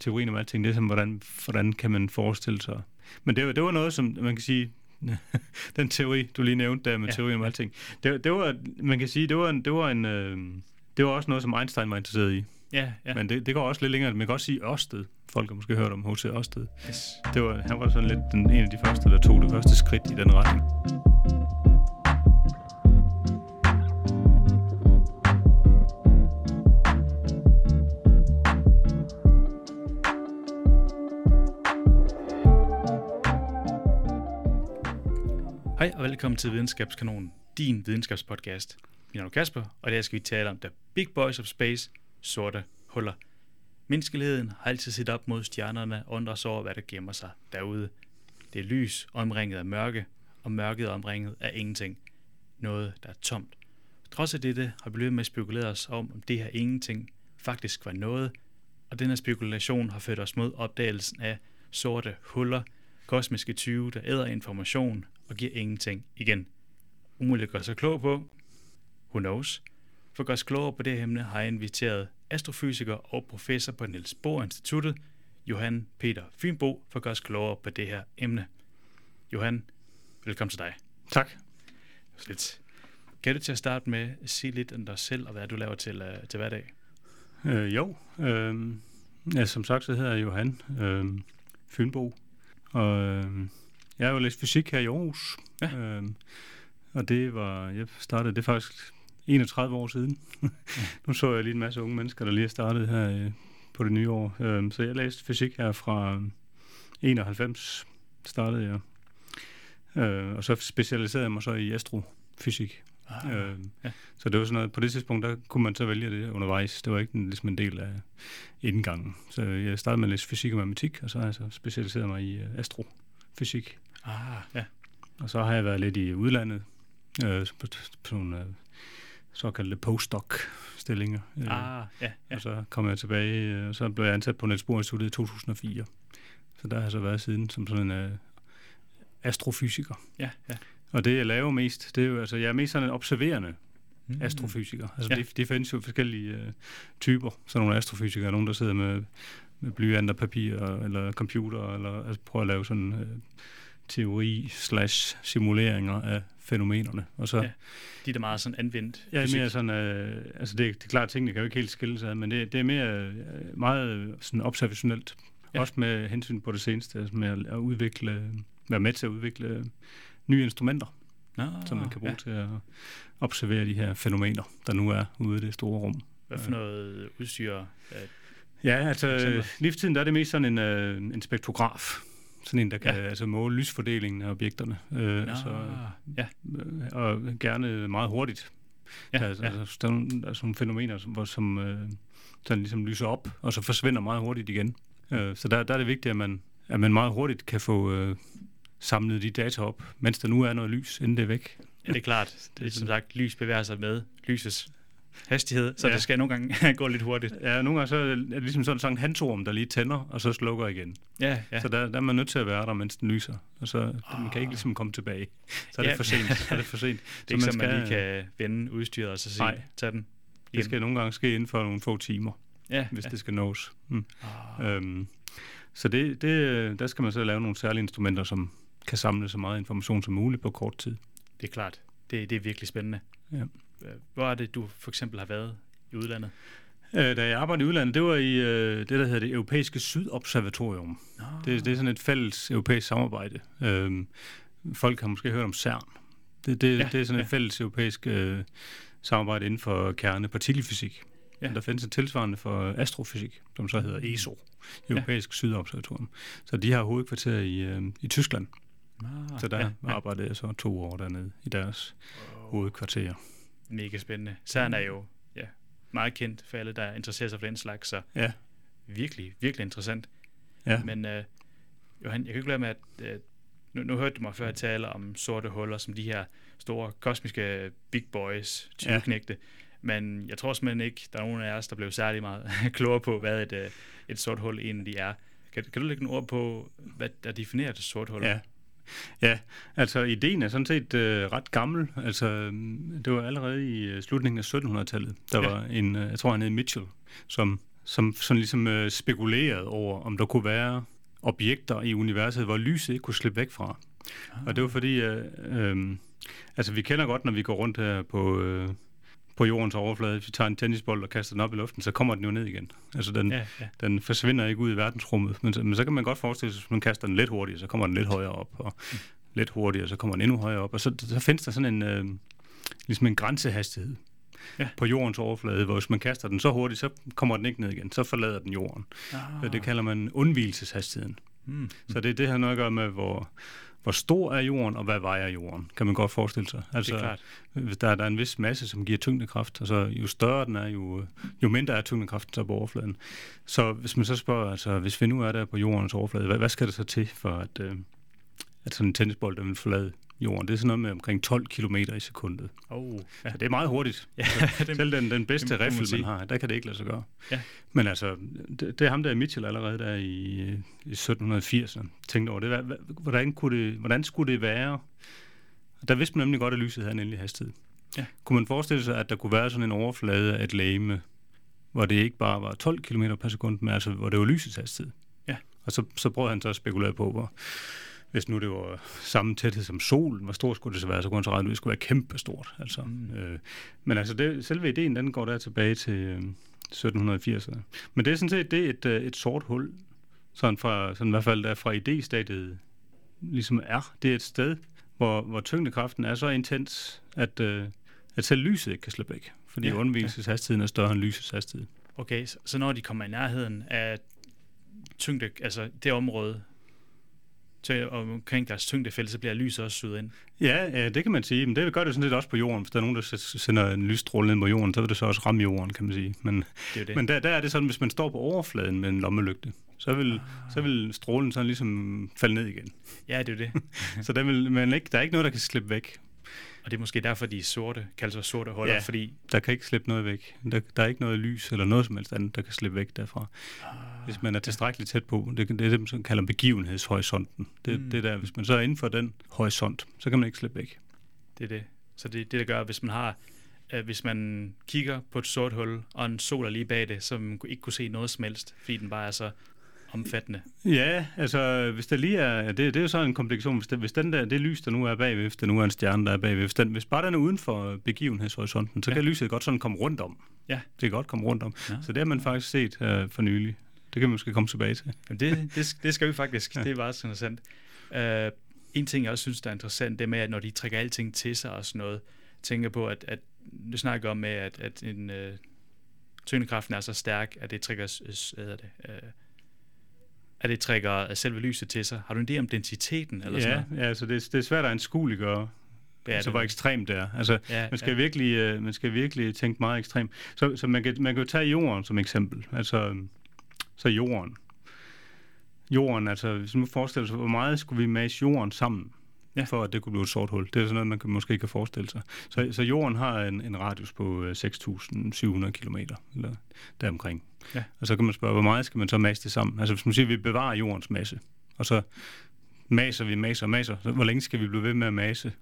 teorien om alting, det er sådan, hvordan, hvordan kan man forestille sig. Men det, var- det var noget, som man kan sige, den teori, du lige nævnte der med Ja, teorien om alting, det, det var, man kan sige, det var en, det var en, øh, det var også noget, som Einstein var interesseret i. Ja, ja. Ja. Men det, det går også lidt længere. Man kan også sige Ørsted. Folk har måske hørt om H.C. Ørsted. Yes. Det var, han var sådan lidt den, en af de første, der tog det første skridt i den retning. Hej og velkommen til Videnskabskanonen, din videnskabspodcast. Mit navn er Kasper, og i dag skal vi tale om The Big Boys of Space, sorte huller. Menneskeligheden har altid set op mod stjernerne og undrer sig over, hvad der gemmer sig derude. Det er lys omringet af mørke, og mørket omringet af ingenting. Noget, der er tomt. Trods af dette har vi løbet med at spekulere os om, om det her ingenting faktisk var noget, og denne spekulation har ført os mod opdagelsen af sorte huller, kosmiske tyve, der æder information og giver ingenting igen. Umuligt at gøre sig klog på. Who knows? For at gøre os klogere på det emne har jeg inviteret astrofysiker og professor på Niels Bohr Instituttet, Johan Peter Fynbo, for at gøre os klogere på det her emne. Johan, velkommen til dig. Tak. Lidt. Kan du til at starte med at sige lidt om dig selv og hvad du laver til, uh, til hverdag? Øh, jo. Øh, ja, som sagt, så hedder jeg Johan øh, Fynbo. Og øh, jeg har jo læst fysik her i Aarhus. Ja. Øh, og det var, jeg startede det faktisk 31 år siden. nu så jeg lige en masse unge mennesker, der lige er startet her øh, på det nye år. Øh, så jeg læste fysik her fra 91 startede jeg. Øh, og så specialiserede jeg mig så i astrofysik. Ah, Øh, ja. Så det var sådan noget, på det tidspunkt, der kunne man så vælge det undervejs. Det var ikke en, ligesom en del af indgangen. Så jeg startede med at læse fysik og matematik, og så har jeg så specialiseret mig i uh, astrofysik. Ah, ja. Og så har jeg været lidt i udlandet, øh, på, på nogle øh, såkaldte postdoc-stillinger. Øh, Ah, ja, ja. Og så kom jeg tilbage, øh, og så blev jeg ansat på Niels Bohr Instituttet i 2004. Så der har jeg så været siden som sådan en øh, astrofysiker. Ja, ja. Og det, jeg laver mest, det er jo, altså, jeg er mest sådan en observerende Mm. astrofysiker. Altså, Ja. ja. de, de findes jo forskellige øh, typer. Sådan nogle astrofysikere, nogen der sidder med, med blyant og papir, eller computer, eller altså, prøver at lave sådan øh, teori slash simuleringer af fænomenerne. Og så, Ja. ja. De er da meget sådan anvendt. er fysik. mere sådan, øh, altså det, det er klart, tingene kan jo ikke helt skille sig, men det, det er mere øh, meget øh, sådan observationelt. Ja. Ja. Også med hensyn på det seneste, altså med at, udvikle, være med til at udvikle øh, nye instrumenter Nå, som man kan bruge ja. ja. til at observere de her fænomener, der nu er ude i det store rum. Hvad for noget udstyr? øh, Ja, altså lige for tiden der er det mest sådan en, øh, en spektrograf. Sådan en, der kan Ja. altså, måle lysfordelingen af objekterne. Øh, Nå, så, ja. øh, og gerne meget hurtigt. Ja, altså, ja. altså, der, er der er nogle fænomener, som, hvor, som øh, sådan ligesom lyser op, og så forsvinder meget hurtigt igen. Øh, så der, der er det vigtigt, at man, at man meget hurtigt kan få øh, samlet de data op, mens der nu er noget lys, inden det er væk. Ja, det er klart. Det er som sagt, lys bevæger sig med lysets hastighed, så ja. Det skal nogle gange gå lidt hurtigt. Ja, nogle gange så er det ligesom sådan, sådan en handtorm, der lige tænder, og så slukker igen. Ja, Ja. Så der, der er man nødt til at være der, mens den lyser. Og så man kan ikke ligesom komme tilbage. Så er det Ja. for sent. Så er det for sent. det er ikke så, man lige kan vende udstyret og så sige, Nej. tag den. Det skal nogle gange ske inden for nogle få timer, ja, hvis ja. det skal nås. Mm. Ah, Øhm, så det, det, der skal man så lave nogle særlige instrumenter, som kan samle så meget information som muligt på kort tid. det er klart. Det, det er virkelig spændende. Ja. Hvor er det, du for eksempel har været i udlandet? Øh, da jeg arbejdede i udlandet, det var i øh, det, der hedder det Europæiske Sydobservatorium. Nå, Det, det er sådan et fælles europæisk samarbejde. Øhm, folk har måske hørt om CERN. Det, det, Ja, det er sådan et ja. fælles europæisk øh, samarbejde inden for kernepartikelfysik. Ja. Ja. Der findes et tilsvarende for astrofysik, som så hedder ESO, Europæisk ja. Sydobservatorium. Så de har hovedkvarter i, øh, i Tyskland. Ah, Så der ja, arbejdede jeg så to år dernede i deres hovedkvarter. Mega spændende. CERN er jo ja, meget kendt for alle, der interesserer sig for den slags, så Ja, virkelig, virkelig interessant. ja. Men uh, Johan, jeg kan ikke lade med, at uh, nu, nu hørte du mig før tale om sorte huller, som de her store kosmiske big boys, Ja. tyveknægte. Men jeg tror simpelthen ikke, der er nogen af os, der blev særlig meget klogere på, hvad et, uh, et sort hul egentlig er. Kan, kan du lægge nogle ord på, hvad der definerer et sort hul? Ja. Ja, altså ideen er sådan set øh, ret gammel. Altså, øhm, det var allerede i øh, slutningen af 1700-tallet. Der Ja. var en, øh, jeg tror han hed Mitchell, som som sådan ligesom øh, spekulerede over, om der kunne være objekter i universet, hvor lyset ikke kunne slippe væk fra. Ah. Og det var fordi, øh, øh, altså vi kender godt, når vi går rundt her på, øh, på jordens overflade, hvis vi tager en tennisbold og kaster den op i luften, så kommer den jo ned igen. Altså den, ja, ja. den forsvinder ikke ud i verdensrummet. Men, men så kan man godt forestille sig, at hvis man kaster den lidt hurtigere, så kommer den lidt højere op, og mm. lidt hurtigere, så kommer den endnu højere op. Og så, så findes der sådan en, øh, ligesom en grænsehastighed ja. på jordens overflade, hvor hvis man kaster den så hurtigt, så kommer den ikke ned igen, så forlader den jorden. Ah. Det kalder man undvielseshastigheden. Mm. Så det, det har noget at gøre med, hvor, hvor stor er jorden, og hvad vejer jorden, kan man godt forestille sig. Altså, det er klart. Hvis der, der er en vis masse, som giver tyngdekraft, altså jo større den er, jo, jo mindre er tyngdekraften så på overfladen. Så hvis man så spørger, altså hvis vi nu er der på jordens overflade, hvad, hvad skal det så til for, at, øh, at sådan en tennisbold, der vil forlade jorden. Det er sådan noget med omkring 12 km i sekundet. Oh, ja. Så det er meget hurtigt. Ja, altså, selv den, den bedste det, riffel, man har, der kan det ikke lade sig gøre. Ja. Men altså, det, det er ham der Mitchell allerede der i, i 1780'erne tænkte over det. Hvordan, kunne det. hvordan skulle det være? Der vidste man nemlig godt, at lyset havde en endelig hastighed. Ja. Kunne man forestille sig, at der kunne være sådan en overflade af et lame, hvor det ikke bare var 12 km per sekund, men altså, hvor det var lysets hastighed? Ja. Og så, så prøvede han så at spekulere på, hvor, hvis nu det var samme tæthed som solen, hvor stor skulle det så være, så kunne man så regne ud, at det skulle være kæmpestort. Altså. Mm. Øh, men altså, det, selve ideen, den går der tilbage til øh, 1780'erne. Men det er sådan set det et, øh, et sort hul, sådan, fra, sådan i hvert fald der fra idéstadiet ligesom er. Det er et sted, hvor, hvor tyngdekraften er så intens, at, øh, at selv lyset ikke kan slippe væk, fordi ja, undvigelseshastigheden ja. er større end lysets hastighed. Okay, så, så når de kommer i nærheden af tyngde, altså det område, til, omkring deres tyngdefelt, så bliver lyset også syet ind. Ja, ja, det kan man sige. Men det gør det sådan lidt også på jorden. Hvis der er nogen, der sender en lysstråle ind på jorden, så vil det så også ramme jorden, kan man sige. Men, det er det. men der, der er det sådan, hvis man står på overfladen med en lommelygte, så vil, ah. så vil strålen sådan ligesom falde ned igen. Ja, det er det. så der, vil, men ikke, der er ikke noget, der kan slippe væk. Og det er måske derfor, de er sorte, kaldes sig sorte huller, ja, fordi... der kan ikke slippe noget væk. Der, der er ikke noget lys eller noget som helst andet, der kan slippe væk derfra. Ah, hvis man er tilstrækkeligt tæt på. Det, det er det, man kalder begivenhedshorisonten. Det, mm. det der, hvis man så er inden for den horisont, så kan man ikke slippe væk. Det er det. Så det det, der gør, hvis man har øh, hvis man kigger på et sort hul, og en sol er lige bag det, så man ikke kunne se noget som helst, fordi den bare er så omfattende. Ja, altså hvis der lige er, det, det er jo så en komplikation, hvis, det, hvis den der, det lys, der nu er bagved, hvis der nu er en stjerne, der er bagved, hvis, den, hvis bare den er uden for begivenhedshorisonten, så ja. kan lyset godt sådan komme rundt om. Ja. Det kan godt komme rundt om. Ja. Så det har man faktisk set uh, for nylig. Det kan vi måske komme tilbage til. Jamen det, det, det skal vi faktisk. Ja. Det er meget interessant. Uh, en ting, jeg også synes, der er interessant, det med, at når de trækker alting til sig og sådan noget, tænker på, at, at du snakker om med, at, at en uh, tyngdekraften er så stærk, at det trækker hvad det, uh, at det trækker selve lyset til sig. Har du en idé om densiteten? Eller ja, sådan noget? ja altså det, det er svært at anskueliggøre, Ja, altså, hvor ekstremt det er. Altså, ja, man, skal ja. virkelig, uh, man skal virkelig tænke meget ekstremt. Så, så man, kan, man kan jo tage jorden som eksempel. Altså, så jorden. Jorden, altså hvis man forestiller sig, hvor meget skulle vi mase jorden sammen, ja. for at det kunne blive et sort hul. Det er sådan noget, man kan, måske kan forestille sig. Så, så jorden har en, en radius på 6.700 øh, km, eller deromkring. Ja. Og så kan man spørge, hvor meget skal man så mase det sammen? Altså hvis man siger, at vi bevarer jordens masse, og så maser vi, maser og maser, så hvor længe skal vi blive ved med at mase?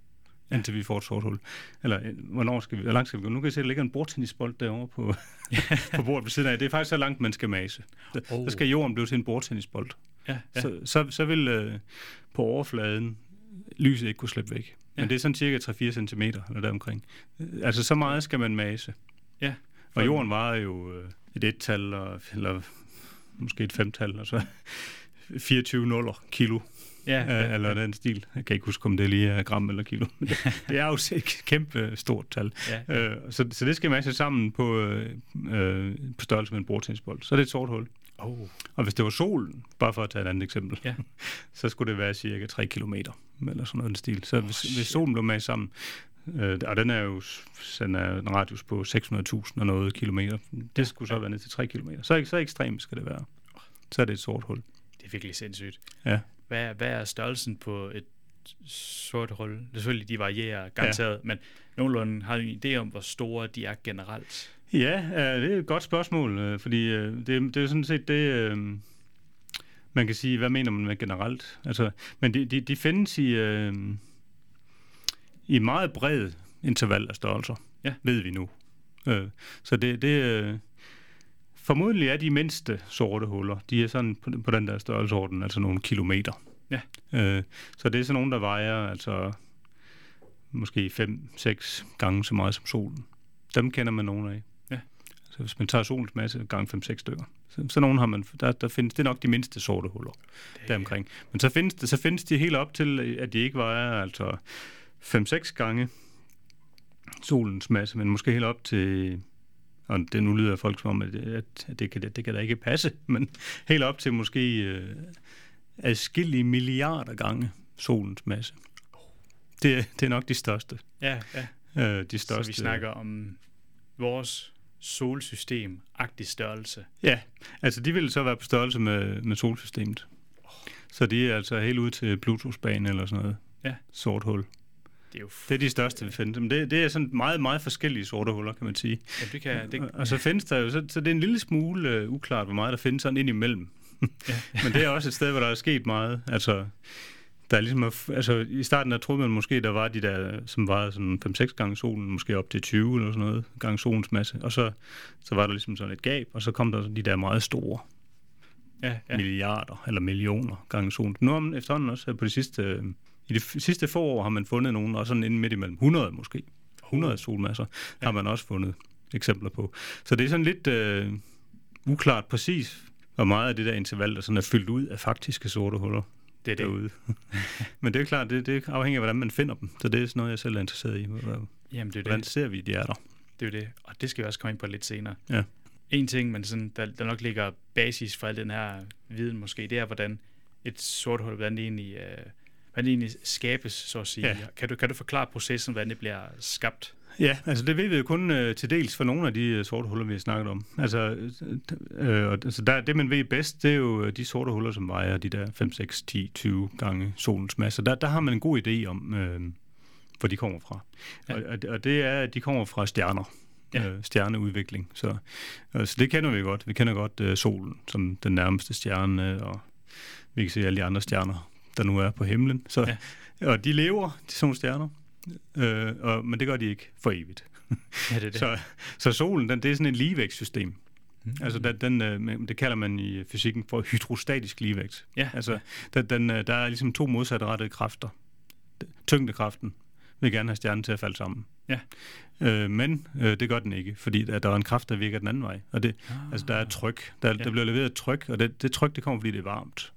Indtil vi får et sort hul. Eller øh, hvornår skal vi, hvor langt skal vi gå? Nu kan jeg se, der ligger en bordtennisbold derovre på, på bordet ved siden af. Det er faktisk så langt, man skal mase. Så, oh. så skal jorden blive til en bordtennisbold. Ja, ja. Så, så, så vil øh, på overfladen lyset ikke kunne slippe væk. Ja. Men det er sådan cirka 3-4 cm eller deromkring. Altså så meget skal man mase. Ja. Og jorden var jo øh, et et-tal, eller måske et femtal, og så 24 nuller kilo ja, ja, eller den stil. Jeg kan ikke huske, om det lige er gram eller kilo. Men det, det er jo et kæmpe stort tal. Ja, ja. Øh, så, så det skal man sammen på, øh, øh, på størrelse med en bordtennisbold. Så er det et sort hul. Oh. Og hvis det var solen, bare for at tage et andet eksempel, ja. så skulle det være cirka 3 kilometer, eller sådan noget stil. Så oh, hvis, hvis solen blev med sammen, øh, og den er jo den er en radius på 600.000 og noget kilometer, det skulle så ja. være ned til 3 kilometer. Så, så ekstremt skal det være. Så er det et sort hul. Det er virkelig sindssygt. Ja. Hvad, hvad er størrelsen på et sort hul? Det selvfølgelig, de varierer garanteret, ja. men nogenlunde har en idé om, hvor store de er generelt? Ja, det er et godt spørgsmål, øh, fordi øh, det, det er sådan set det, øh, man kan sige, hvad mener man med generelt? Altså, men de, de, de findes i, i meget bred interval af størrelser, ja. ved vi nu. Så det, det formodentlig er de mindste sorte huller, de er sådan på, på den der størrelsesorden, altså nogle kilometer. Ja. Øh, så det er sådan nogle, der vejer altså måske 5-6 gange så meget som solen. Dem kender man nogen af. Ja. Så hvis man tager solens masse gange 5-6 stykker, så, så nogen har man, der, der findes, det er nok de mindste sorte huller Det- deromkring. Men så findes, det, så findes de helt op til, at de ikke vejer altså 5-6 gange solens masse, men måske helt op til, og det nu lyder folk som om, at, at, det, kan, det kan da ikke passe, men helt op til måske øh, adskillige milliarder gange solens masse. Det, er- det er nok de største. Ja, ja. Øh, de største. Så vi snakker om vores solsystem-agtig størrelse. Ja, altså de vil så være på størrelse med, med solsystemet. Så de er altså helt ud til Plutos bane eller sådan noget. Ja. Sort hul. Det er jo... Det er de største, vi finder. Men det, det er sådan meget, meget forskellige sorte huller, kan man sige. Ja, det kan... Det, Og, så findes der jo, så, så det er en lille smule uh, uklart, hvor meget der findes sådan ind imellem. Ja. Men det er også et sted, hvor der er sket meget. Altså, der er ligesom, altså i starten der troede man måske, der var de der, som var sådan 5-6 gange solen, måske op til 20 eller sådan noget, gange solens masse. Og så, så var der ligesom sådan et gab, og så kom der de der meget store ja, ja. milliarder eller millioner gange solen. Nu har man efterhånden også på de sidste, øh, i de sidste få år har man fundet nogen, og sådan inde midt imellem 100 måske. 100 solmasser ja. har man også fundet eksempler på. Så det er sådan lidt øh, uklart præcis, hvor meget af det der interval, der sådan er fyldt ud af faktiske sorte huller Det er det. derude. Men det er klart, det, det afhænger af, hvordan man finder dem. Så det er sådan noget, jeg selv er interesseret i. Hvordan Jamen, det er hvordan det. ser vi, de er der? Det er det. Og det skal vi også komme ind på lidt senere. Ja. En ting, men sådan, der, der nok ligger basis for al den her viden måske, det er, hvordan et sort hul, hvordan det egentlig, øh, hvordan det egentlig skabes, så at sige. Ja. Kan, du, kan du forklare processen, hvordan det bliver skabt? Ja, altså det ved vi jo kun øh, til dels for nogle af de øh, sorte huller, vi har snakket om. Altså, øh, og, altså der, det man ved bedst, det er jo øh, de sorte huller, som vejer de der 5, 6, 10, 20 gange solens masse. Der, der har man en god idé om, øh, hvor de kommer fra. Ja. Og, og, det er, at de kommer fra stjerner. Ja. Øh, stjerneudvikling. Så, øh, så det kender vi godt. Vi kender godt øh, solen som den nærmeste stjerne, og vi kan se alle de andre stjerner, der nu er på himlen. Så, Ja. Og de lever, de sådan stjerner. Øh, og, men det gør de ikke for evigt. Ja, det er det. Så, så solen, den, det er sådan et ligevægtssystem. Mm. Altså, den, den, øh, det kalder man i fysikken for hydrostatisk ligevægt. ja, Altså, den, den, øh, der er ligesom to modsatrettede kræfter. Tyngdekraften vil gerne have stjernen til at falde sammen. Ja. Øh, men øh, det gør den ikke, fordi at der er en kraft, der virker den anden vej. Og det, ah. altså, der er tryk. Der, Ja. der bliver leveret et tryk, og det, det tryk, det kommer, fordi det er varmt.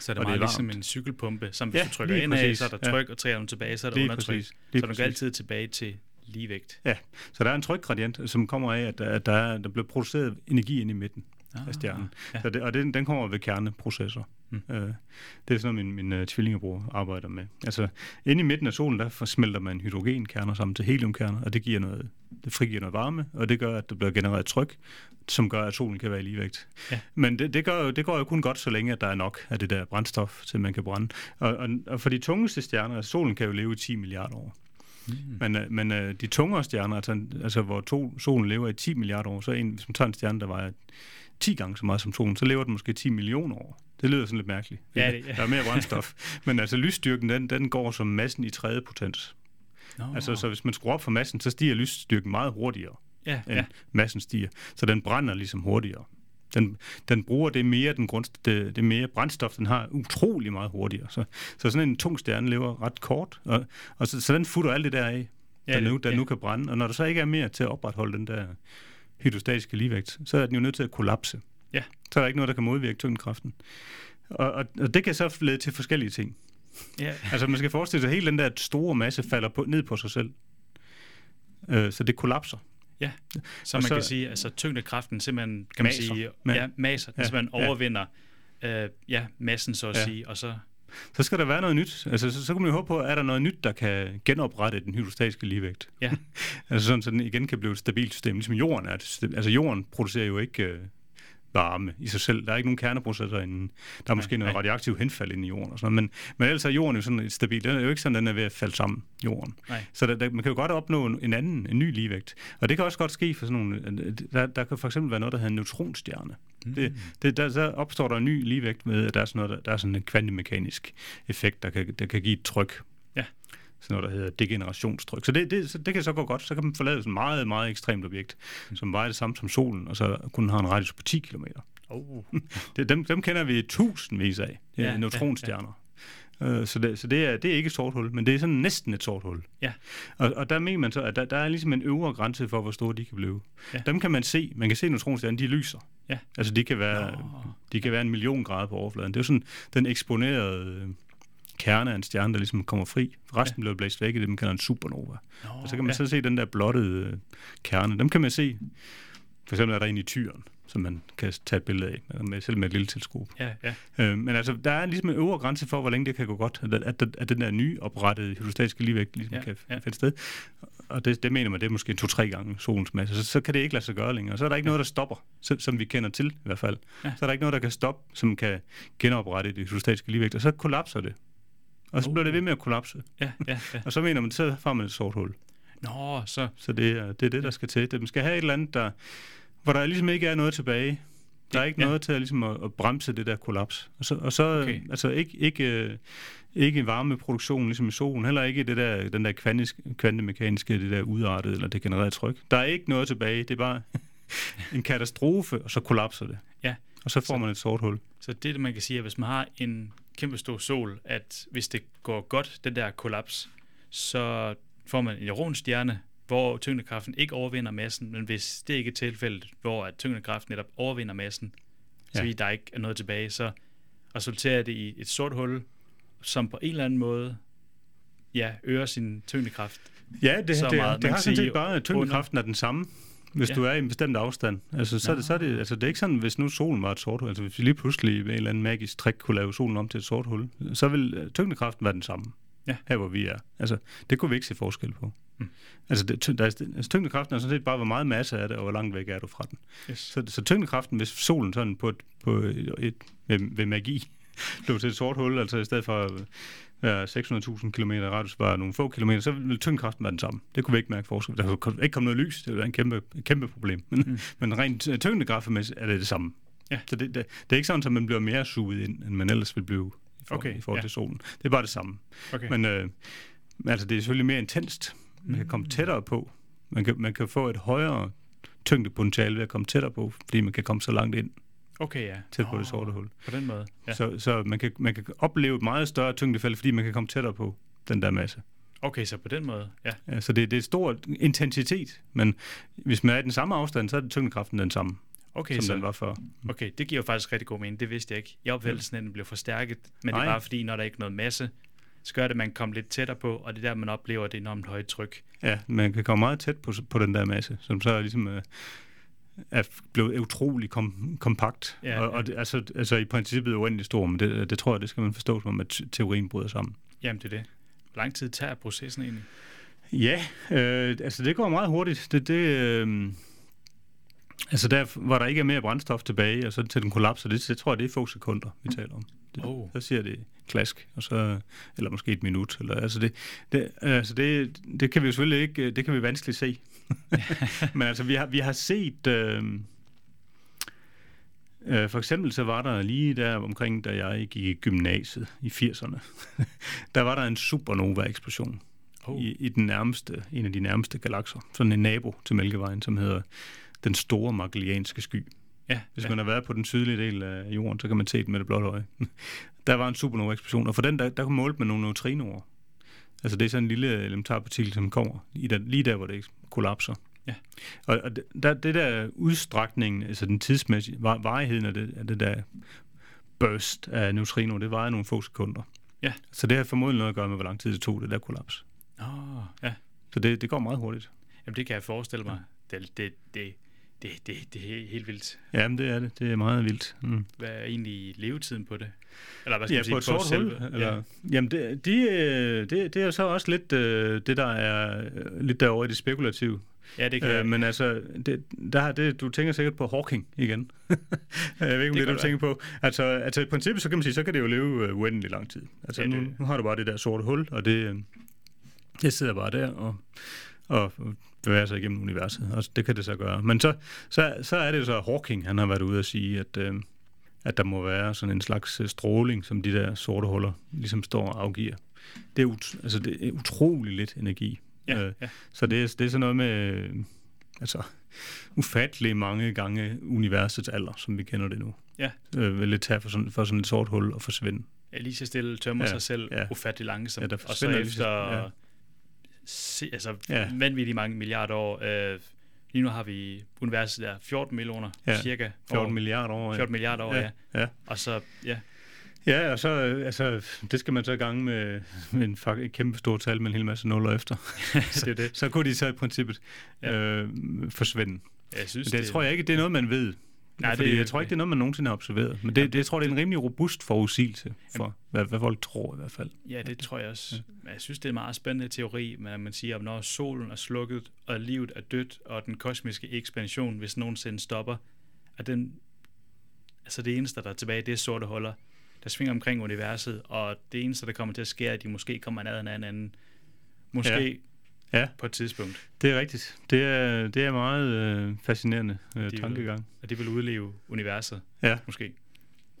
Så er det og det meget er ligesom varmt. en cykelpumpe, som hvis Ja, du trykker ind af, så er der Ja. tryk, og træder du tilbage, så er der Lige undertryk. præcis. Så du går altid tilbage til ligevægt. Så der er en trykgradient, som kommer af, at der, er, der bliver produceret energi ind i midten. Ah, af stjernen. Ja. Så det, og den, den kommer ved kerneprocessor. Mm. Øh, det er sådan noget, min, min uh, tvillingebror arbejder med. Altså, inde i midten af solen, der smelter man hydrogenkerner sammen til heliumkerner, og det giver noget, det frigiver noget varme, og det gør, at der bliver genereret tryk, som gør, at solen kan være i ligevægt. Ja. Men det, det, gør det går jo kun godt, så længe at der er nok af det der brændstof, til man kan brænde. Og, og, og for de tungeste stjerner, altså solen kan jo leve i 10 milliarder år. Mm. Men, øh, men øh, de tungere stjerner, altså, altså hvor to, solen lever i 10 milliarder år, så en, hvis man tager en stjerne, der vejer 10 gange så meget som solen, så lever den måske 10 millioner år. Det lyder sådan lidt mærkeligt. Ja, det- ja. Der er mere brændstof. men altså lysstyrken, den, den går som massen i tredje potens. Nå. Altså, så hvis man skruer op for massen, så stiger lysstyrken meget hurtigere, ja, end ja. massen stiger. Så den brænder ligesom hurtigere. Den, den bruger det mere, den grund, det, det mere brændstof, den har utrolig meget hurtigere. Så, så sådan en tung stjerne lever ret kort, og, og så, så den futter alt det der af, Ja, der, nu, der ja. nu kan brænde. Og når der så ikke er mere til at opretholde den der hydrostatiske ligevægt, så er den jo nødt til at kollapse. Ja. Så er der ikke noget, der kan modvirke tyngdekraften. Og, og, og det kan så lede til forskellige ting. ja. Altså man skal forestille sig, at hele den der store masse falder på, ned på sig selv. Øh, så det kollapser. Så Og man så- kan sige, altså tyngdekraften simpelthen, kan man Maser. sige, Ma- ja, maser, den Ja, simpelthen ja. overvinder øh, ja, massen, så at Ja. sige, og så, Så skal der være noget nyt. Altså, så, så kan man jo håbe på, at er der noget nyt, der kan genoprette den hydrostatiske ligevægt. ja, Altså sådan, så den igen kan blive et stabilt system. Ligesom jorden er et. Altså jorden producerer jo ikke øh, varme i sig selv. Der er ikke nogen kerneprocesser inden. Der er måske Nej, noget nej. radioaktiv henfald inde i jorden. Og sådan, noget. men, men ellers er jorden jo sådan et stabilt. Den er jo ikke sådan, den er ved at falde sammen, jorden. nej, Så der, der, man kan jo godt opnå en, en anden, en ny ligevægt. Og det kan også godt ske for sådan nogle... Der, der kan for eksempel være noget, der hedder en neutronstjerne. Mm. Det, det, der, så opstår der en ny ligevægt med, at der er sådan, noget, der, der er sådan en kvantemekanisk effekt, der kan, der kan give et tryk. Ja. Sådan noget, der hedder degenerationstryk. Så det, det, så det kan så gå godt. Så kan man forlade sådan et meget, meget ekstremt objekt, som vejer det samme som solen, og så kun har en radius på 10 km. Oh. det, dem, dem kender vi tusindvis af. Det er Ja, neutronstjerner. Øh, Så, det, så det, er, det er ikke et sort hul, men det er sådan næsten et sort hul. Ja. Og, og der mener man så, at der, der er ligesom en øvre grænse for, hvor store de kan blive. Ja. Dem kan man se. Man kan se neutronstjerner, de lyser. Ja. Altså de kan være, Nå. de kan være en million grader på overfladen. Det er jo sådan den eksponerede øh, kerne af en stjerne, der ligesom kommer fri. Resten ja. bliver blæst væk i det, man kalder en supernova. Nå, Og så kan man ja. så se den der blottede øh, kerne. Dem kan man se. For eksempel er der en i tyren, som man kan tage et billede af, med, selv med et lille teleskop. Ja, ja. Øh, men altså, der er ligesom en øvre grænse for, hvor længe det kan gå godt, at, at, at, den der nyoprettede hydrostatiske ligevægt ligesom Ja, ja, kan ja. ja. finde sted. Og det, det mener man, det er måske to-tre gange solens masse. Så, så kan det ikke lade sig gøre længere. Så er der ikke noget, der stopper, så, som vi kender til i hvert fald. Ja. Ja. Så er der ikke noget, der kan stoppe, som kan genoprette det hydrostatiske ligevægt, og så kollapser det. Og så Oh. bliver det ved med at kollapse. Ja, ja, ja. Og så mener man, så får man et sort hul. Nå, så... Så det er det, er det der skal til. Det, man skal have et eller andet, der, hvor der ligesom ikke er noget tilbage. Der er ikke Ja. noget til at, ligesom at, at bremse det der kollaps. Og så, og så Okay. altså ikke, ikke, øh, ikke varmeproduktion ligesom i solen, heller ikke det der, den der kvantisk, kvantemekaniske, det der udartede eller degenererede tryk. Der er ikke noget tilbage, det er bare en katastrofe, og så kollapser det. Ja. Og så får Så- man et sort hul. Så det, det, man kan sige, er, hvis man har en kæmpe stor sol, at hvis det går godt, den der kollaps, så får man en neuronstjerne, hvor tyngdekraften ikke overvinder massen, men hvis det ikke er tilfældet, hvor at tyngdekraften netop overvinder massen, så Ja. vi der ikke er noget tilbage, så resulterer det i et sort hul, som på en eller anden måde ja, øger sin tyngdekraft. Ja, det, Så det, meget, det, man har sådan set bare, at tyngdekraften er den samme, hvis Ja. ja. du er i en bestemt afstand. Altså, så, er det, så er det, altså, det er ikke sådan, hvis nu solen var et sort hul, altså hvis vi lige pludselig med en eller anden magisk trick kunne lave solen om til et sort hul, så vil øh, tyngdekraften være den samme, Ja. her hvor vi er. Altså, det kunne vi ikke se forskel på. Mm. Altså, det, ty- der er, altså, tyngdekraften er sådan set bare, hvor meget masse er det, og hvor langt væk er du fra den. Yes. Så, så tyngdekraften, hvis solen sådan på et, på et, et ved, ved magi blev til et sort hul, altså i stedet for være 600.000 km radius var nogle få kilometer, så ville tyngdekraften være den samme. Det kunne vi ikke mærke forskel. Der kunne ikke komme noget lys, det ville være en kæmpe, et kæmpe problem. Men, Mm. men rent øh, tyngdekraftmæssigt er det det samme. Ja. Så det, det, det er ikke sådan, at man bliver mere suget ind, end man ellers ville blive i forhold, Okay, i forhold ja. til solen. Det er bare det samme. Okay. Men øh, altså, det er selvfølgelig mere intenst. Man kan komme Mm. tættere på. Man kan, man kan få et højere tyngdepotentiale ved at komme tættere på, fordi man kan komme så langt ind okay, ja. tæt på Nå, det sorte hul. På den måde. Ja. Så, så man, kan, man kan opleve et meget større tyngdefald, fordi man kan komme tættere på den der masse. Okay, så på den måde. Ja. Ja, så det, det er stor intensitet, men hvis man er i den samme afstand, så er det tyngdekraften den samme, Okay, som så, den var før. okay, det giver jo faktisk rigtig god mening. Det vidste jeg ikke. Jeg opfattelsen at den blev forstærket, men det er Nej. bare fordi, når der ikke er noget masse, så gør det, at man kommer lidt tættere på, og det er der, man oplever det enormt høje tryk. Ja, man kan komme meget tæt på, på den der masse, som så er ligesom øh, er blevet utrolig kom, kompakt. Ja, og, og det, altså, altså i princippet uendelig stor, men det, det tror jeg, det skal man forstå som, at teorien bryder sammen. Jamen, det er det. Hvor lang tid tager processen egentlig? Ja, øh, altså det går meget hurtigt. Det, det, øh, altså der, hvor der ikke er mere brændstof tilbage, og så til den kollapser, det, det tror jeg, det er få sekunder, vi taler om. Det, Oh. Så siger det klask, og så, eller måske et minut. Eller, altså det, det, altså det, det kan vi jo selvfølgelig ikke, det kan vi vanskeligt se. Men altså, vi har, vi har set... Øh, øh, for eksempel så var der lige der omkring, da jeg gik i gymnasiet i 80'erne, der var der en supernova-eksplosion Oh. i, i den nærmeste, en af de nærmeste galakser. Sådan en nabo til Mælkevejen, som hedder den store Magellanske sky. Ja, Hvis ja. man har været på den sydlige del af jorden, så kan man se den med det blotte øje. der var en supernova-eksplosion, og for den, der, der kunne måle med nogle neutrinoer. Altså det er sådan en lille elementarpartikel, som kommer i der, lige der, hvor det kollapser. Ja. Og, og det, der, det der udstrækningen, altså den tidsmæssige var, varigheden af det, af det der burst af neutrino, det var nogle få sekunder. Ja. Så det har formodentlig noget at gøre med, hvor lang tid det tog, det der kollaps. Oh, ja. Så det, det går meget hurtigt. Jamen, det kan jeg forestille mig. Det, det, det, det, det, det er helt vildt. Jamen, det er det. Det er meget vildt. Mm. Hvad er egentlig levetiden på det? Eller hvad skal Ja, man sige? på et sort hul? Eller? Ja. Jamen, det, de, øh, det, det er jo så også lidt øh, det, der er øh, lidt derovre i det spekulative. ja, det kan Øh, men altså, det, der har det, du tænker sikkert på Hawking igen. jeg ved ikke, om Det det, du tænker på. Altså, altså, i princippet, så kan man sige, så kan det jo leve øh, uendelig lang tid. Altså, Ja, ja, det- nu, nu har du bare det der sorte hul, og det, øh, det sidder bare der og, og bevæger sig igennem universet, og det kan det så gøre. Men så, så, så er det så, Hawking, han har været ude at sige, at, øh, at der må være sådan en slags øh, stråling, som de der sorte huller ligesom står og afgiver. Det er, ut- altså, det er utrolig lidt energi. Ja, Øh, ja. Så det er, det er sådan noget med øh, altså, ufattelig mange gange universets alder, som vi kender det nu. Ja. Øh, vil det tage for sådan, for sådan et sort hul og forsvinde. Ja, lige så stille tømmer Ja, sig selv ja. ufattelig langsomt. Ja, der og så- efter ja. Se, altså, Ja. ja. vanvittigt mange milliarder år. Øh, lige nu har vi universet der 14 millioner, Ja, ja. cirka. 14 år. milliarder år. 14 milliarder år, ja. ja. Og så, ja, Ja, og så, øh, altså, det skal man så i gang med, med en, et kæmpe stort tal med en hel masse nuller efter. det er det. Så kunne de så i princippet Ja. øh, forsvinde. Jeg synes, Men det, det tror jeg ikke, det er noget, man ved. Nej, fordi det- jeg tror ikke, det er noget, man nogensinde har observeret. Men det, det, jeg tror, det er en rimelig robust forudsigelse for, Jamen. hvad, hvad folk tror i hvert fald. Ja, det tror jeg også. Men jeg synes, det er en meget spændende teori, men at man siger, at når solen er slukket, og livet er dødt, og den kosmiske ekspansion, hvis nogensinde stopper, at den, altså det eneste, der er tilbage, det er sorte huller, der svinger omkring universet, og det eneste, der kommer til at ske, er, at de måske kommer ned ad en anden, måske Ja. På et tidspunkt, Det er rigtigt. Det er, det er meget øh, fascinerende øh, vil- tankegang. at det vil udleve universet, Ja. måske.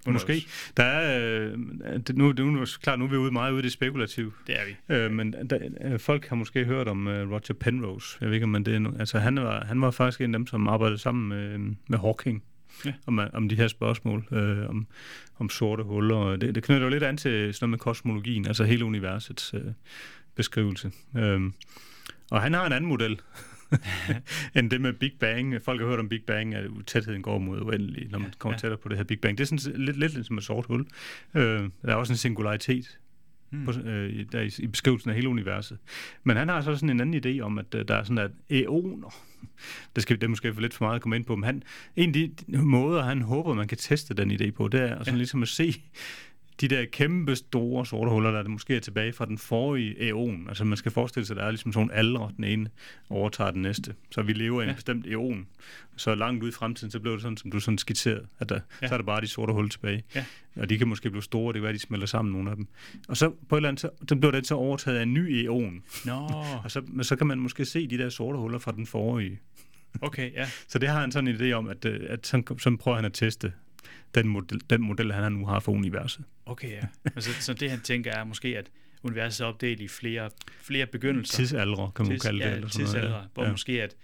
Måske. Der er, øh, det, nu, nu, klart, nu er vi ude meget ude i det spekulative. Det er vi. Øh, men der, øh, folk har måske hørt om øh, Roger Penrose. Jeg ved ikke, om man det er. Altså, han var, han var faktisk en af dem, som arbejdede sammen med, med Hawking. Ja. Om, om de her spørgsmål, øh, om, om sorte huller. Og det, det knytter jo lidt an til sådan noget med kosmologien, altså hele universets øh, beskrivelse. Øh, og han har en anden model, end det med Big Bang. Folk har hørt om Big Bang, at tætheden går mod uendelig, når man kommer ja. tættere på det her Big Bang. Det er sådan lidt, lidt ligesom et sort hul. Øh, der er også en singularitet Hmm. på, øh, i- der i, i beskrivelsen af hele universet. Men han har så sådan en anden idé om, at øh, der er sådan at æoner. Det, skal, det er måske for lidt for meget at komme ind på, men han, en af de måder, han håber, man kan teste den idé på, det er sådan Ja. ligesom at se de der kæmpe store sorte huller, der måske er tilbage fra den forrige æon. Altså man skal forestille sig, at der er ligesom sådan aldre, den ene overtager den næste. Så vi lever i en Ja. bestemt æon. Så langt ud i fremtiden, så blev det sådan, som du sådan skitserede, at der, Ja. så er der bare de sorte huller tilbage. Ja. Og de kan måske blive store, det kan være, de smelter sammen, nogle af dem. Og så på et eller andet, så, så bliver den så overtaget af en ny æon. Nå, Og så, men så kan man måske se de der sorte huller fra den forrige. okay, ja. Så det har han sådan en idé om, at, øh, at sådan, sådan prøver han at teste den model, den model, han nu har for universet. Okay, ja. Men så, det, han tænker, er måske, at universet er opdelt i flere, flere begyndelser. Tidsalder, kan man Tids- kalde det. ja, eller sådan tidsalder, noget. hvor ja. måske at,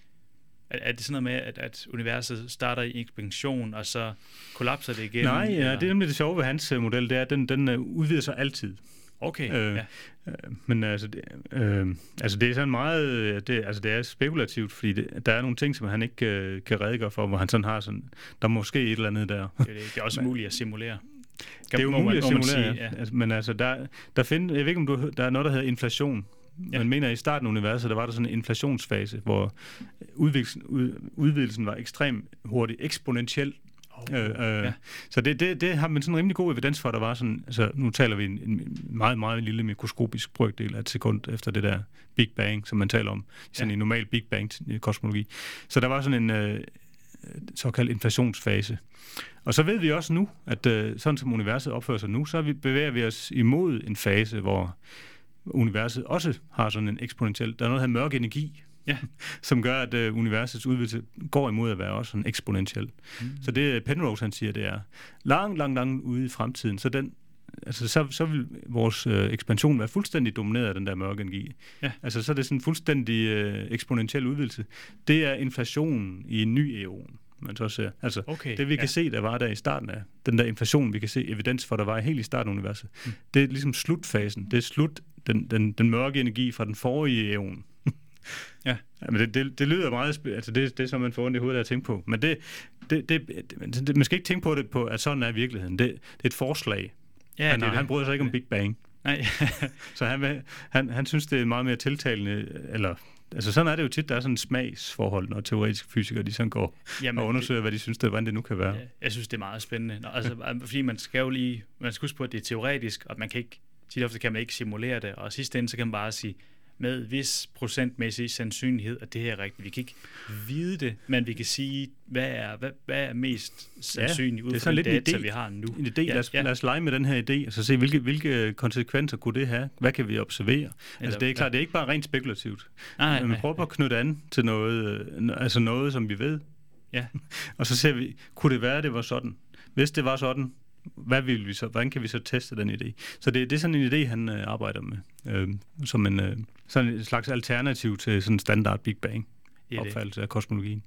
at, er det sådan noget med, at, at universet starter i ekspansion, og så kollapser det igen? Nej, ja, eller? det er nemlig det sjove ved hans øh, model, det er, at den, den øh, udvider sig altid. Okay, Øh, ja. Øh, Men altså det, øh, altså det er sådan meget, øh, det, altså det er spekulativt, fordi det, der er nogle ting, som han ikke øh, kan redegøre for, hvor han sådan har sådan, der er måske et eller andet der. Det, er, det, det er også muligt at simulere. det er jo man- muligt at simulere, sige, ja. altså, men altså der, der find, jeg ved ikke om du, der er noget, der hedder inflation. Ja. Man mener, at i starten af universet, der var der sådan en inflationsfase, hvor udvidelsen, ud, udvidelsen var ekstremt hurtig, eksponentiel. Oh, Øh, øh, ja. Så det, det, det har man sådan rimelig god evidens for, at der var sådan, altså nu taler vi en, en meget, meget lille mikroskopisk brøkdel af et sekund efter det der Big Bang, som man taler om, sådan Ja. en normal Big Bang-kosmologi. Så der var sådan en øh, såkaldt inflationsfase. Og så ved vi også nu, at øh, sådan som universet opfører sig nu, så vi, bevæger vi os imod en fase, hvor universet også har sådan en eksponentiel, der er noget, hedder mørk energi, Ja. som gør, at øh, universets udvidelse går imod at være også sådan eksponentiel. Mm. Så det Penrose han siger, det er langt, langt, langt ude i fremtiden. Så den, altså så, så vil vores øh, ekspansion være fuldstændig domineret af den der mørke energi. Ja. Altså så er det sådan en fuldstændig øh, eksponentiel udvidelse. Det er inflation i en ny æon, man så ser. Altså Okay, det vi kan ja. se, der var der i starten af den der inflation, vi kan se evidens for, der var helt i starten af universet. Mm. Det er ligesom slutfasen. Det er slut, den, den, den mørke energi fra den forrige æon. Ja. men det, det, det lyder meget, altså det, det er som man får ondt i hovedet af at tænke på. Men det, det, det, det, det, man skal ikke tænke på det på, at sådan er virkeligheden. Det, det er et forslag. Ja, han, det han det. bryder sig ikke om Big Bang. Nej, Så han, han, han synes, det er meget mere tiltalende, eller Altså sådan er det jo tit, der er sådan en smagsforhold, når teoretiske fysikere de sådan går Jamen, og undersøger, hvad de synes, det, hvordan det nu kan være. Ja, jeg synes, det er meget spændende. Nå, altså, fordi man skal jo lige, man skal huske på, at det er teoretisk, og man kan ikke, tit ofte kan man ikke simulere det, og sidst ende, så kan man bare sige, med vis procentmæssig sandsynlighed, at det her er rigtigt. Vi kan ikke vide det, men vi kan sige, hvad er, hvad, hvad er mest sandsynligt ud det er fra den data, idé. vi har nu. En idé, lad, os, ja. lad os lege med den her idé, og så se, hvilke, hvilke konsekvenser kunne det have? Hvad kan vi observere? Eller- altså det er klart, det er ikke bare rent spekulativt. Nej, Men nej, prøver at knytte an til noget, øh, altså noget, som vi ved. Ja. og så ser vi, kunne det være, at det var sådan? hvis det var sådan, hvad vil vi så, hvordan kan vi så teste den idé? Så det, det er sådan en idé, han øh, arbejder med, øh, som en øh, sådan et slags alternativ til sådan en standard Big Bang det. opfattelse af kosmologien.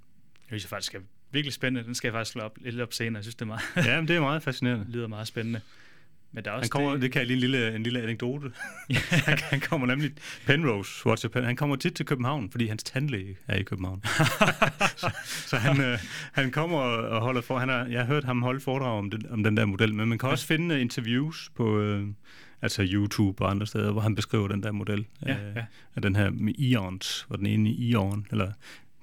Jeg synes faktisk, det er virkelig spændende. Den skal jeg faktisk slå op, lidt op senere. Jeg synes, det er meget, ja, men det er meget fascinerende. lyder meget spændende. Men der er også Han kommer, det, det kan jeg lige en lille, en lille anekdote. han, han kommer nemlig, Penrose, Roger Pen, han kommer tit til København, fordi hans tandlæge er i København. så, så han, øh, han kommer og holder for, han har, jeg har hørt ham holde foredrag om den, om den der model, men man kan også finde interviews på øh, altså YouTube og andre steder, hvor han beskriver den der model Ja, af, ja. af den her med ions, hvor den ene i ion, eller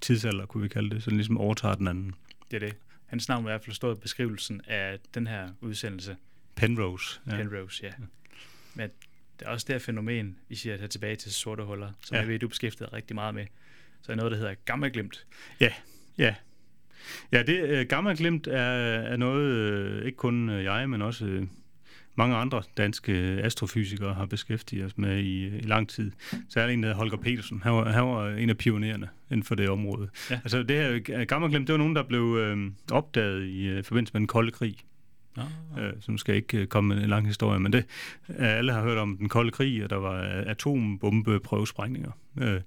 tidsalder kunne vi kalde det, så den ligesom overtager den anden. Det er det. Hans navn i hvert fald stå i beskrivelsen af den her udsendelse. Penrose. Ja. Penrose, ja. Men det er også det her fænomen, vi siger at tage tilbage til sorte huller, som Ja. ja. jeg ved, du beskæftiger rigtig meget med. Så er noget, der hedder gammaglimt. Ja, ja. Ja, det uh, gamma glimt er, er noget, uh, ikke kun uh, jeg, men også uh, mange andre danske astrofysikere har beskæftiget os med i, i lang tid. Særligt en, der Holger Petersen. Han var, han var en af pionererne inden for det område. Ja. Altså det her gamma glimt, det var nogen, der blev uh, opdaget i uh, forbindelse med den kolde krig. Nå, øh, som skal ikke øh, komme med en lang historie, men det, øh, alle har hørt om den kolde krig, og der var øh, atombombeprøvesprængninger øh,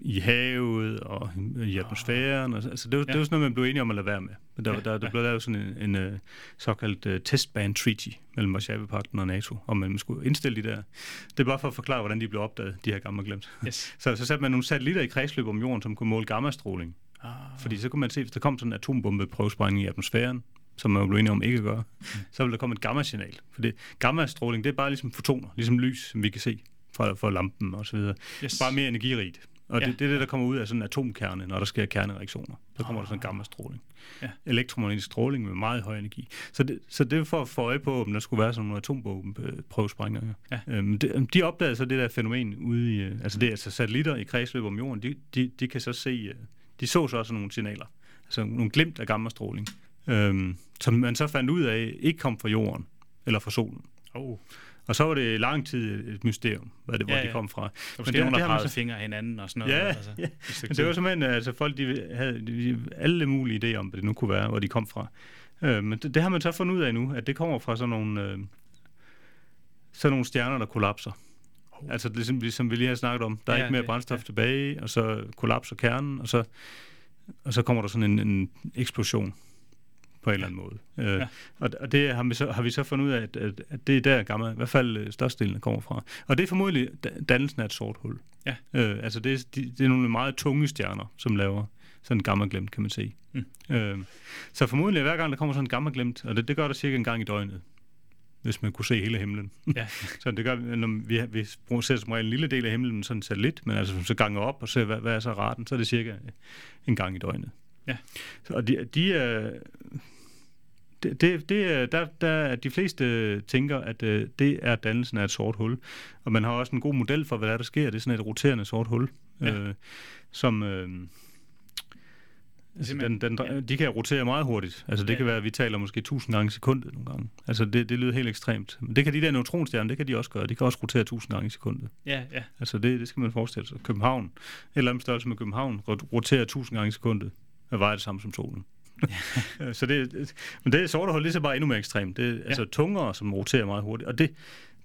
i havet og i atmosfæren. Og, så- altså, det, var, ja. det var sådan noget, man blev enige om at lade være med. Men der, Ja, der, der ja. blev lavet sådan en, en øh, såkaldt uh, testban treaty mellem Warszawapakten og NATO, om man skulle indstille de der. Det er bare for at forklare, hvordan de blev opdaget, de her gamma glemt. yes. Så, så satte man nogle satellitter i kredsløb om jorden, som kunne måle gammastråling. Ah, Fordi så kunne man se, hvis der kom sådan en atombombeprøvesprængning i atmosfæren, som man blev enige om ikke at gøre, Mm. så vil der komme et gammasignal. For det, gammastråling, det er bare ligesom fotoner, ligesom lys, som vi kan se fra, fra lampen og så videre. yes. Bare mere energirigt. Og Ja. det, det er det, der kommer ud af sådan en atomkerne, når der sker kernereaktioner. Så kommer der sådan en gammastråling. Ja. Elektromagnetisk stråling med meget høj energi. Så det, så det er for at få øje på, om der skulle være sådan nogle atombombeprøvesprængninger. Ja. Øhm, de, de opdagede så det der fænomen ude i... øh, Altså det er altså satellitter i kredsløb om jorden, de, de, de kan så se... øh, De så så også nogle signaler. Altså nogle glimt af gammastråling. Øhm, som man så fandt ud af, ikke kom fra jorden eller fra solen. Oh. Og så var det lang tid et mysterium, hvad det, hvor Ja, de ja. kom fra. Der Men det- nogen, der pegede så- fingre af hinanden og sådan noget. Ja, altså, ja. Men det var simpelthen, altså folk de havde de, alle mulige idéer om, hvad det nu kunne være, hvor de kom fra. Øh, men det, det har man så fundet ud af nu, at det kommer fra sådan nogle, øh, sådan nogle stjerner, der kollapser. Oh. Altså ligesom, som vi lige har snakket om. Der er Ja, ikke mere det- brændstof ja. tilbage, og så kollapser kernen, og så, og så kommer der sådan en, en eksplosion på en eller anden måde. Øh, Ja. Og, og det har vi, så, har vi så fundet ud af, at, at, at det er der gamma, i hvert fald øh, størstedelen kommer fra. Og det er formodentlig da- dannelsen af et sort hul. Ja. Øh, altså det, er, de, det er nogle meget tunge stjerner, som laver sådan gamma-glemt, kan man sige. Mm. Øh, så formodentlig hver gang, der kommer sådan en gamma-glemt, og det, det gør der cirka en gang i døgnet, hvis man kunne se hele himlen. Ja. så det gør, når vi, vi ser som regel en lille del af himlen, sådan satellit, men altså så ganger op og ser, hvad, hvad er så raten, så er det cirka en gang i døgnet. Ja. Så, og de, de er... Det, det, det er, der, der er de fleste tænker, at øh, det er dannelsen af et sort hul. Og man har også en god model for, hvad der, er, der sker. Det er sådan et roterende sort hul, Ja. øh, som... Øh, Altså, den, den, ja. de kan rotere meget hurtigt. Altså det Ja. kan være, at vi taler måske 1000 gange i sekundet nogle gange. Altså det, det lyder helt ekstremt. Men det kan de der neutronstjerner, det kan de også gøre. De kan også rotere 1000 gange i sekundet. Ja, ja. Altså det, det skal man forestille sig. København, et eller andet størrelse med København, rot- roterer 1000 gange i sekundet. Og vejer det samme som solen. Så det, men det sorte hul, det er så bare endnu mere ekstremt. Det er ja. altså tungere, som roterer meget hurtigt. Og det,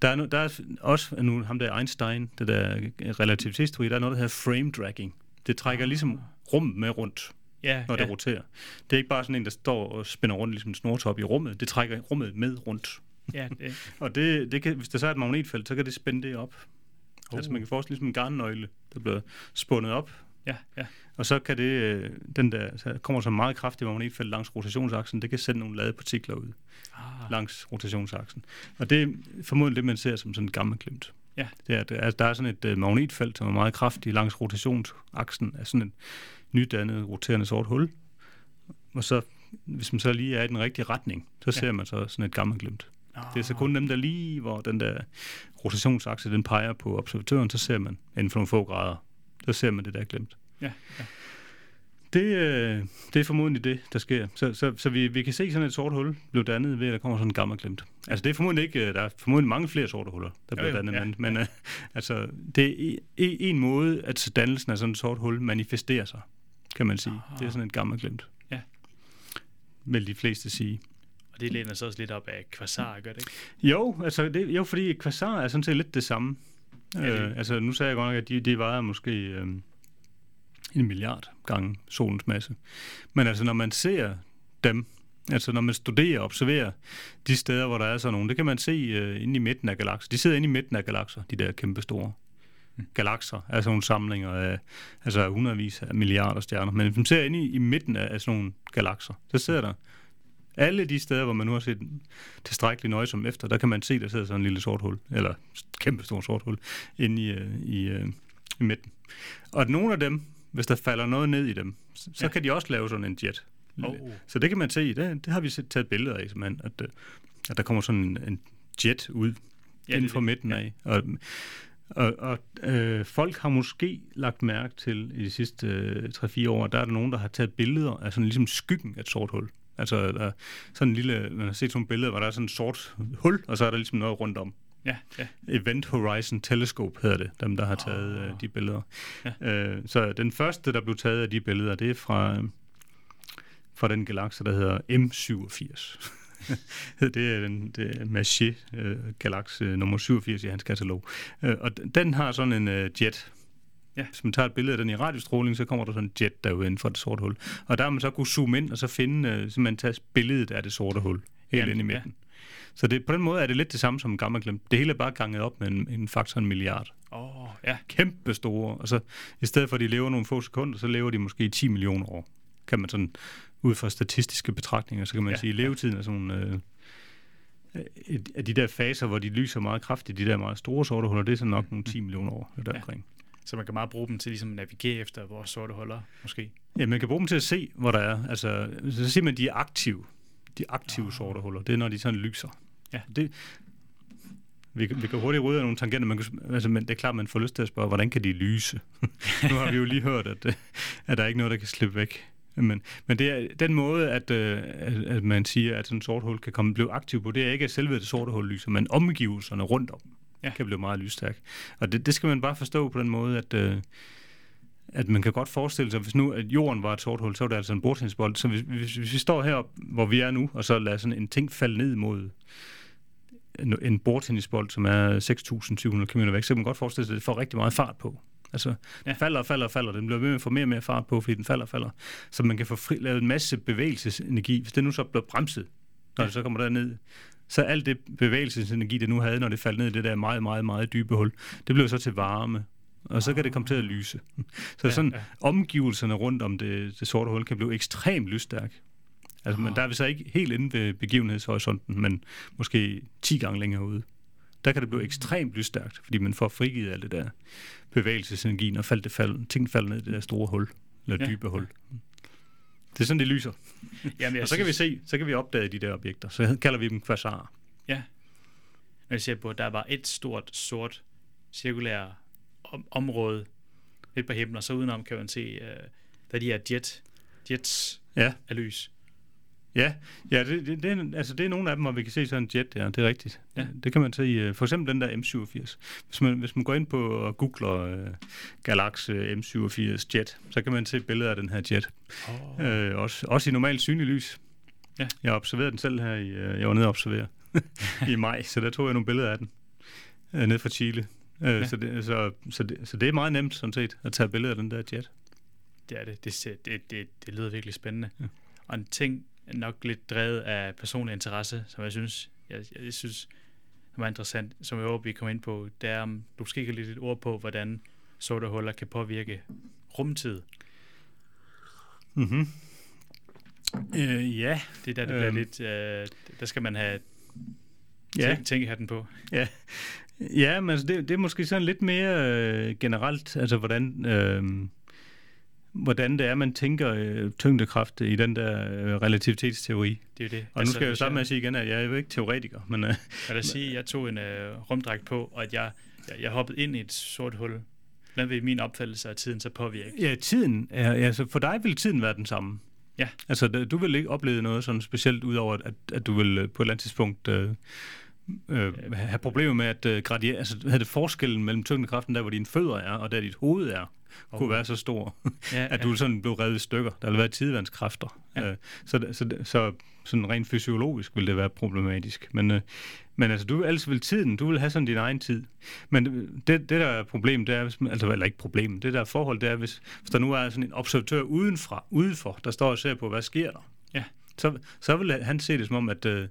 der er, no, der er også nu, ham der Einstein, det der relativitetsteori, der er noget, der hedder frame dragging. Det trækker ligesom rummet med rundt, Ja, når ja. det roterer. Det er ikke bare sådan en, der står og spænder rundt ligesom en snortop i rummet. Det trækker rummet med rundt. ja, det, Og det, det kan, hvis der så er et magnetfelt, så kan det spænde det op. Oh. Altså man kan forestille ligesom en garnnøgle, der bliver spundet op, ja, ja. Og så kan det, øh, den der, så kommer så meget kraftig magnetfelt langs rotationsaksen, det kan sende nogle ladede partikler ud Ah, langs rotationsaksen. Og det er formodentlig det, man ser som sådan en gammel glimt. Ja. Det er, at altså, der er sådan et uh, magnetfelt, som er meget kraftigt langs rotationsaksen af sådan et nydannet roterende sort hul. Og så, hvis man så lige er i den rigtige retning, så Ja. ser man så sådan et gammelt glimt. ah, Det er så kun dem, der lige, hvor den der rotationsakse, den peger på observatøren, så ser man inden for nogle få grader, så ser man det der glemt. Ja, ja. Det, øh, det er formodentlig det, der sker. Så, så, så vi, vi kan se sådan et sort hul blive dannet ved, at der kommer sådan en gammel glemt. Altså det er formodentlig ikke, øh, der er formodentlig mange flere sorte huller, der bliver jo, dannet, ja, men, men øh, altså, det er en, måde, at dannelsen af sådan et sort hul manifesterer sig, kan man sige. Aha. Det er sådan et gammelt glemt. Ja. Vil de fleste sige. Og det læner sig også lidt op af kvasar, gør det ikke? Jo, altså det, jo, fordi kvasar er sådan set lidt det samme. Ja, det- Øh, altså nu sagde jeg godt nok, at de, de vejer måske øh, en milliard gange solens masse. Men altså når man ser dem, altså når man studerer og observerer de steder, hvor der er sådan nogle, det kan man se øh, inde i midten af galakser. De sidder inde i midten af galakser, de der kæmpe store galakser, altså nogle samlinger af altså hundredvis af milliarder stjerner. Men hvis man ser inde i, i midten af, af sådan nogle galakser, så sidder der alle de steder, hvor man nu har set tilstrækkeligt nøje som efter, der kan man se, der sidder sådan en lille sort hul, eller kæmpe stort sort hul, inde i, øh, i, øh, i midten. Og nogle af dem, hvis der falder noget ned i dem, så, så Ja. kan de også lave sådan en jet. Oh. Så det kan man se, det, det har vi set, taget billeder af, simpelthen, at, øh, at der kommer sådan en, en jet ud Ja, inden for midten Ja. af. Og, og, og øh, folk har måske lagt mærke til i de sidste øh, 3-4 år, der er der nogen, der har taget billeder af sådan ligesom skyggen af et sort hul. Altså der er sådan en lille, man har set sådan nogle billeder, hvor der er sådan et sort hul, og så er der ligesom noget rundt om. Ja, ja. Event Horizon Telescope hedder det, dem der har taget Åh. øh, de billeder. Ja. Øh, så den første, der blev taget af de billeder, det er fra, øh, fra den galakse, der hedder M87. det er den det er Maché øh, galakse nummer 87 i hans katalog. Øh, og den har sådan en øh, jet. Ja. Hvis man tager et billede af den i radiostråling, så kommer der sådan en jet derude inden for det sorte hul. Og der har man så kunne zoome ind og så finde, øh, simpelthen tage billedet af det sorte hul. Helt ind i ja. Så det, på den måde er det lidt det samme som gammel glem. Det hele er bare ganget op med en, en faktor en milliard. Åh, oh, ja. Kæmpe store. Og så i stedet for at de lever nogle få sekunder, så lever de måske i 10 millioner år. Kan man sådan, ud fra statistiske betragtninger, så kan man Ja, ja, sige, at levetiden er sådan øh, af de der faser, hvor de lyser meget kraftigt, de der meget store sorte huller, det er så nok nogle 10 millioner år der Ja. omkring. Så man kan meget bruge dem til ligesom at navigere efter vores sorte huller, måske. Ja, man kan bruge dem til at se, hvor der er. Altså, så siger man, at de er aktive. De aktive sorte huller, det er, når de sådan lyser. Ja. Det, vi, kan- vi kan hurtigt rydde af nogle tangenter, man kan, altså, men det er klart, man får lyst til at spørge, hvordan kan de lyse? nu har vi jo lige hørt, at, at der er ikke noget, der kan slippe væk. Men, men det er den måde, at, øh, at, at man siger, at sådan et sort hul kan komme blive aktiv på, det er ikke, at selve det sorte hul lyser, men omgivelserne rundt om Ja. ja. kan blive meget lysstærk. Og det, det skal man bare forstå på den måde, at, øh, at man kan godt forestille sig, hvis nu at jorden var et sort hul, så var det altså en bordtennisbold. Så hvis, hvis, hvis vi står heroppe, hvor vi er nu, og så lader sådan en ting falde ned mod en, en bordtennisbold, som er 6.700 km væk, så kan man godt forestille sig, at det får rigtig meget fart på. Altså, Ja. ja. falder og falder og falder. Den bliver ved med at få mere og mere fart på, fordi den falder og falder. Så man kan få fri, lavet en masse bevægelsesenergi. Hvis det nu så bliver bremset, når ja. det så kommer derned, så alt det bevægelsesenergi, det nu havde, når det faldt ned i det der meget, meget, meget dybe hul, det blev så til varme. Og så kan det komme til at lyse. Så Ja, sådan ja. omgivelserne rundt om det, det sorte hul kan blive ekstremt lysstærk. Altså, men Ah. der er vi så ikke helt inde ved begivenhedshorisonten, men måske 10 gange længere ude. Der kan det blive ekstremt lysstærkt, fordi man får frigivet alt det der bevægelsesenergi, når fald, det fald, ting falder ned i det der store hul, eller Ja, dybe hul. Det er sådan, det lyser. Jamen, Og så kan vi se, så kan vi opdage de der objekter. Så kalder vi dem kvasarer. Ja. Når jeg ser på, at der var et stort, sort, cirkulær om- område lidt på himlen, og så udenom kan man se, uh, der er de her jet, jets Ja, af lys. ja, ja det, det, det, er, altså det er nogle af dem, hvor vi kan se sådan en jet der, det er rigtigt. Ja. Det kan man se, øh, for eksempel den der M87. Hvis man, hvis man går ind på og googler uh, Galaxy M87 jet, så kan man se billeder af den her jet. Oh. Øh, også, også i normalt synlig lys. Ja. Jeg observerede den selv her, i, øh, jeg var nede og observere i maj, så der tog jeg nogle billeder af den, øh, ned fra Chile. Øh, Ja. så, det, så, så, det, så det er meget nemt, sådan set, at tage billeder af den der jet. Det er det. Det, det, det, det lyder virkelig spændende. Ja. Og en ting, nok lidt drevet af personlig interesse, som jeg synes, jeg, jeg, synes som er interessant, som jeg håber, vi kommer ind på, det er, om du måske kan lidt et ord på, hvordan sorte huller kan påvirke rumtid. Mm-hmm. Øh, ja, Det er der, det bliver Øhm. lidt, øh, der skal man have ja. tænk, tænkehatten på. Ja, men altså det, det er måske sådan lidt mere øh, generelt, altså hvordan, øh, hvordan det er, man tænker øh, tyngdekraft i den der øh, relativitetsteori. Det er det. Og nu skal jeg jo starte med at sige igen, at jeg er jo ikke teoretiker, men øh, Jeg vil sige, at jeg tog en øh, rumdragt på, og at jeg, jeg, jeg hoppede ind i et sort hul. Hvordan vil min opfattelse af tiden så påvirke? ja, tiden er, altså for dig vil tiden være den samme. Ja. Altså, du vil ikke opleve noget sådan specielt, udover at, at du vil øh, på et eller andet tidspunkt øh, øh, have problemer med, at øh, gradient, altså, havde det forskellen mellem tyngdekraften, der hvor dine fødder er, og der dit hoved er, kunne være så stor, Ja, at du sådan blev revet i stykker. Der ville være tidevandskræfter. Ja. Øh, så, så, så sådan rent fysiologisk ville det være problematisk. Men, øh, men altså, du vil altså vil tiden, du vil have sådan din egen tid. Men det, det der er problem, det er, hvis man, altså eller ikke problem, det der forhold, det er, hvis, hvis der nu er sådan en observatør udenfra, udenfor, der står og ser på, hvad sker der? Ja. Så, så vil han se det som om, at, øh,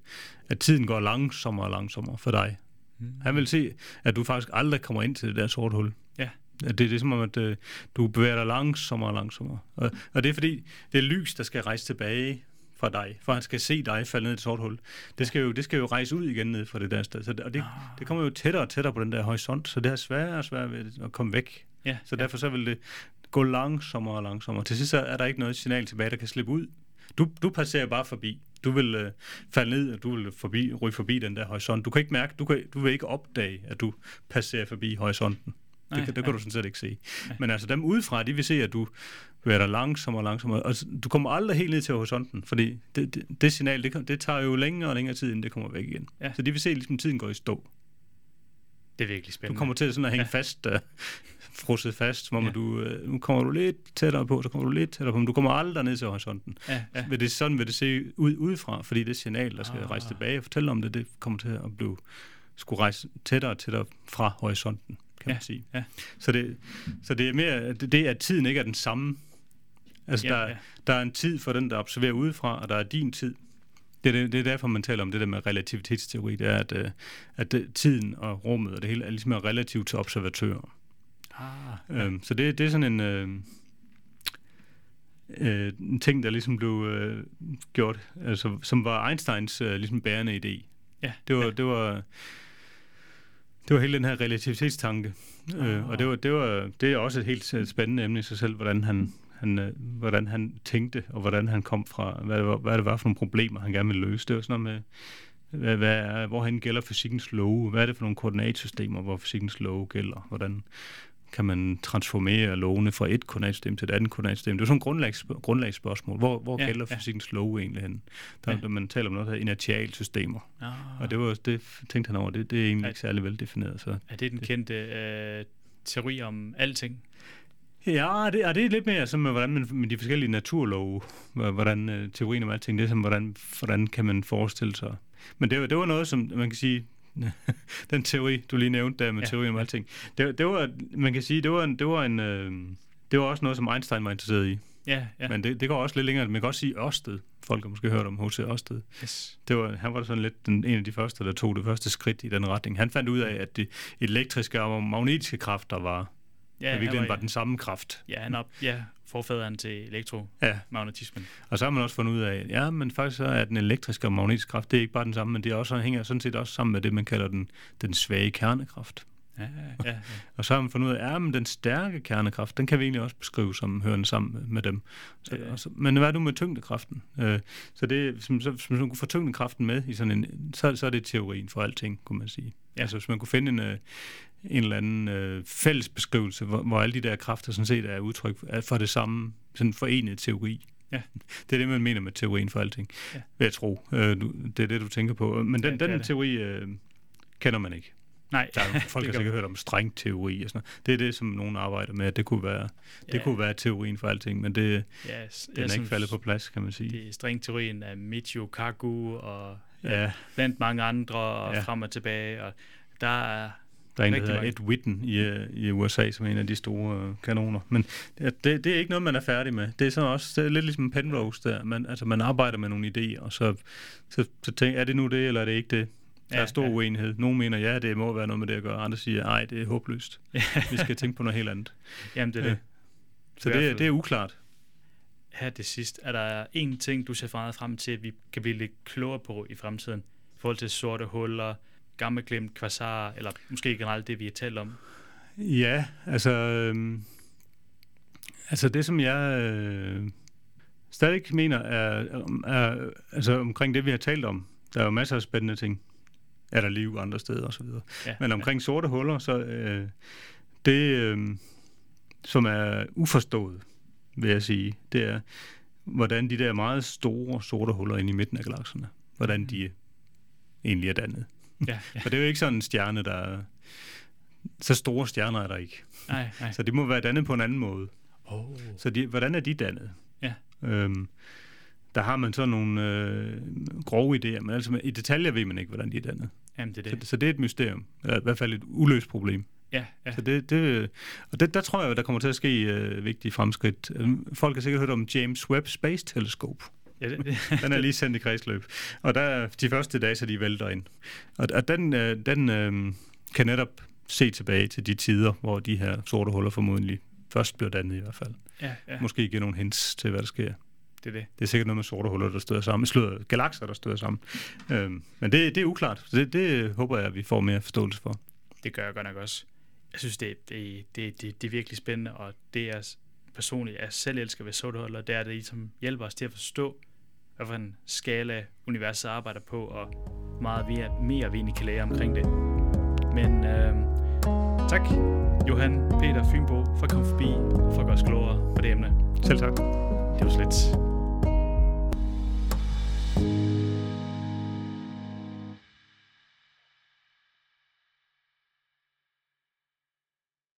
at tiden går langsommere og langsommere for dig. Mm. Han vil se, at du faktisk aldrig kommer ind til det der sorte hul. Ja. At det, det er som om, at øh, du bevæger dig langsommere og langsommere. Og, og det er fordi, det er lys, der skal rejse tilbage fra dig, for han skal se dig falde ned i et sort hul. Det skal jo, det skal jo rejse ud igen ned fra det der sted. Så det, og det, Ah. det kommer jo tættere og tættere på den der horisont, så det er sværere og sværere ved at komme væk. Ja, Så derfor så vil det gå langsommere og langsommere. Til sidst er der ikke noget signal tilbage, der kan slippe ud. Du, du passerer bare forbi. Du vil øh, falde ned, og du vil forbi, ryge forbi den der horisont. Du kan ikke mærke, du, kan, du vil ikke opdage, at du passerer forbi horisonten. Nej, det, kan, det nej. du sådan set ikke se. Nej. Men altså dem udefra, de vil se, at du bevæger dig langsommere og langsommere. Og s- du kommer aldrig helt ned til horisonten, fordi det, det, det signal, det, det tager jo længere og længere tid, inden det kommer væk igen. Ja. Så de vil se, at ligesom, tiden går i stå. Det er virkelig Du spændende. kommer til sådan at hænge Ja. fast, uh, frosset fast, som om Ja. du, uh, nu kommer du lidt tættere på, så kommer du lidt tættere på, men du kommer aldrig ned til horisonten. Ja, ja. Vil det, sådan vil det se ud udefra, fordi det signal, der skal Ah. rejse tilbage og fortælle om det, det kommer til at blive, skulle rejse tættere og tættere fra horisonten, kan Ja, man sige. ja. Så, det, så det er mere det, at tiden ikke er den samme. Altså, Ja, der, ja. der er en tid for den, der observerer udefra, og der er din tid. Det er, det, er derfor, man taler om det der med relativitetsteori. Det er, at, øh, at det, tiden og rummet og det hele er ligesom er relativt til observatører. Ah, Ja. Øhm, så det, det er sådan en, øh, øh, en ting, der ligesom blev øh, gjort, altså, som var Einsteins øh, ligesom bærende idé. ja. Det var, ja. det var, det var hele den her relativitetstanke. Øh, Ah. og det, var, det, var, det er også et helt øh, spændende emne i sig selv, hvordan han, han, øh, hvordan han tænkte, og hvordan han kom fra, hvad hvad det var for nogle problemer, han gerne ville løse. Det var sådan noget med, hvad, hvad er, hvorhen gælder fysikkens love? Hvad er det for nogle koordinatsystemer, hvor fysikkens love gælder? Hvordan kan man transformere lovene fra et koordinatsystem til et andet koordinatsystem? Det er sådan et grundlags, grundlagsspørgsmål. Hvor, hvor Ja, gælder ja. fysikkens love egentlig hen? Der, Ja. man taler om noget, der hedder inertialsystemer. Ah. Og det var det tænkte han over, det, det er egentlig Ja. ikke særlig veldefineret. Så. Er det den kendte øh, teori om alting? Ja, det, og det er lidt mere som med, hvordan man, med de forskellige naturlove, hvor- hvordan øh, teorien om alting, det er som, hvordan, hvordan kan man forestille sig. Men det, var- det var noget, som man kan sige, den teori, du lige nævnte der med Ja, teorien om alting, det, det var, man kan sige, det var en, det var en, øh, det var også noget, som Einstein var interesseret i. Ja. Ja. Men det, det går også lidt længere. Man kan også sige Ørsted. Folk har måske hørt om H.C. Ørsted. Yes. Det var, han var sådan lidt den, en af de første, der tog det første skridt i den retning. Han fandt ud af, at de elektriske og magnetiske kræfter var, ja, Ja, i virkeligheden var den samme kraft. Ja, han op, ja, forfaderen til Ja, elektromagnetismen. og så har man også fundet ud af, ja, men faktisk så er den elektriske og magnetiske kraft, det er ikke bare den samme, men det er også, hænger sådan set også sammen med det, man kalder den, den svage kernekraft. Ja, ja, ja. Og så har man fundet ud af, ja, men den stærke kernekraft, den kan vi egentlig også beskrive som hørende sammen med, dem. Så, Ja. og så, men hvad er du med tyngdekraften? Øh, så det, hvis man, så, hvis man kunne få tyngdekraften med i sådan en, så, så er det teorien for alting, kunne man sige. Ja. Ja. Altså hvis man kunne finde en, øh, en eller anden øh, fælles beskrivelse, hvor, hvor alle de der kræfter sådan set er udtryk for det samme, sådan en forenet teori. Ja. Det er det, man mener med teorien for alting, Ja. vil jeg tro. Øh, du, det er det, du tænker på. Men Ja, den, det er den det. teori øh, kender man ikke. Nej, Der er, jo- folk det har sikkert hørt om strengteori og sådan noget. Det er det, som nogen arbejder med, at det kunne være, det Ja. kunne være teorien for alting, men det, ja, den er ikke faldet på plads, kan man sige. Det er stringteorien af Michio Kaku og Ja, blandt mange andre og Ja. frem og tilbage. Og der er der er en, der hedder. Ed Witten i, i USA, som er en af de store øh, kanoner. Men det, det, det er ikke noget, man er færdig med. Det er sådan også det er lidt ligesom Penrose der. Man, altså, man arbejder med nogle idéer, og så, så, så tænker er det nu det, eller er det ikke det? Der Ja, er stor ja. uenighed. Nogle mener, ja, det må være noget med det at gøre. Andre siger, nej, det er håbløst. Vi skal tænke på noget helt andet. Jamen, det er Ja. det. Så det, det er uklart. Her til sidst, er der en ting, du ser meget frem til, at vi kan blive lidt klogere på i fremtiden, i forhold til sorte huller, gammelglemt kvasar, eller måske generelt det, vi har talt om. Ja, altså, øhm, altså det, som jeg øh, stadig mener, er, er altså omkring det, vi har talt om. Der er jo masser af spændende ting. Er der liv andre steder osv. Ja, Men omkring sorte huller, så øh, det, øh, som er uforstået, vil jeg sige, det er, hvordan de der meget store sorte huller inde i midten af galakserne, hvordan de egentlig er dannet. Ja, ja. For det er jo ikke sådan en stjerne, der er... Så store stjerner er der ikke. Nej, nej. Så det må være dannet på en anden måde. Oh. Så de, hvordan er de dannet? Ja. Øhm, der har man så nogle øh, grove idéer, men altså i detaljer ved man ikke, hvordan de er dannet. Jamen, det er Så, det. så det er et mysterium. Eller i hvert fald et uløst problem. Ja, ja. Så det, det, og det, der tror jeg, der kommer til at ske øh, vigtige fremskridt. Øhm, Folk har sikkert hørt om James Webb Space Telescope. Ja det, det. Den er lige sendt i kredsløb. Og der er de første dage, så de vælter ind. Og, og den, øh, den øh, kan netop se tilbage til de tider, hvor de her sorte huller formodentlig først bliver dannet i hvert fald. ja, ja. Måske give nogle hints til, hvad der sker. det er det. Det er sikkert noget med sorte huller, der støder sammen. Sløder, galakser, der støder sammen. Øhm, men det, det er uklart. Så det, det håber jeg, at vi får mere forståelse for. Det gør jeg godt nok også. Jeg synes, det, det, det, det, det er virkelig spændende, og det er personligt, jeg selv elsker ved sortehuller, det er, at det ligesom hjælper os til at forstå, hvad for en skala universet arbejder på, og meget er, mere vi egentlig kan lære omkring det. Men øh, tak, Johan Peter Fynbo, for at komme forbi og for at gøre os klogere på det emne. Selv tak. Det var så lidt.